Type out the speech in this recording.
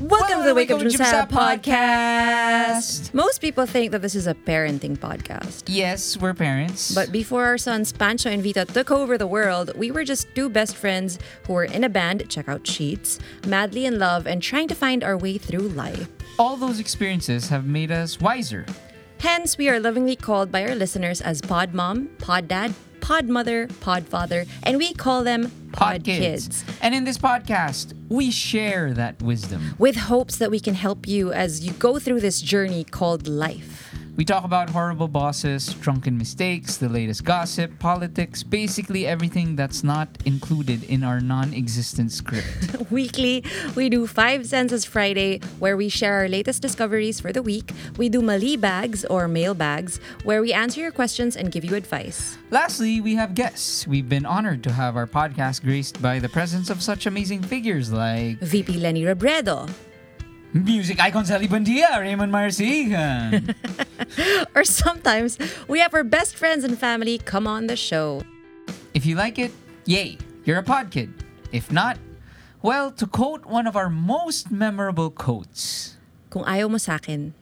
Welcome to the Wake Up Jumsa Jumsa podcast. Most people think that this is a parenting podcast. Yes, we're parents. But before our sons Pancho and Vito took over the world, we were just two best friends who were in a band, check out Sheets, madly in love, and trying to find our way through life. all those experiences have made us wiser. Hence, we are lovingly called by our listeners as Pod Mom, Pod Dad, Pod Mother, Pod Father, and we call them Pod, Kids. And in this podcast, we share that wisdom. With hopes that we can help you as you go through this journey called life. We talk about horrible bosses, drunken mistakes, the latest gossip, politics, basically everything that's not included in our non existent script. Weekly, we do Five Senses Friday, where we share our latest discoveries for the week. We do Mali Bags or Mail Bags, where we answer your questions and give you advice. Lastly, we have guests. We've been honored to have our podcast graced by the presence of such amazing figures like VP Leni Robredo, music icon Sally Bandia, Raymond Marsigan. or sometimes we have our best friends and family come on the show. If you like it, yay, you're a pod kid. If not, well, to quote one of our most memorable quotes, Kung ayaw mo sa akin,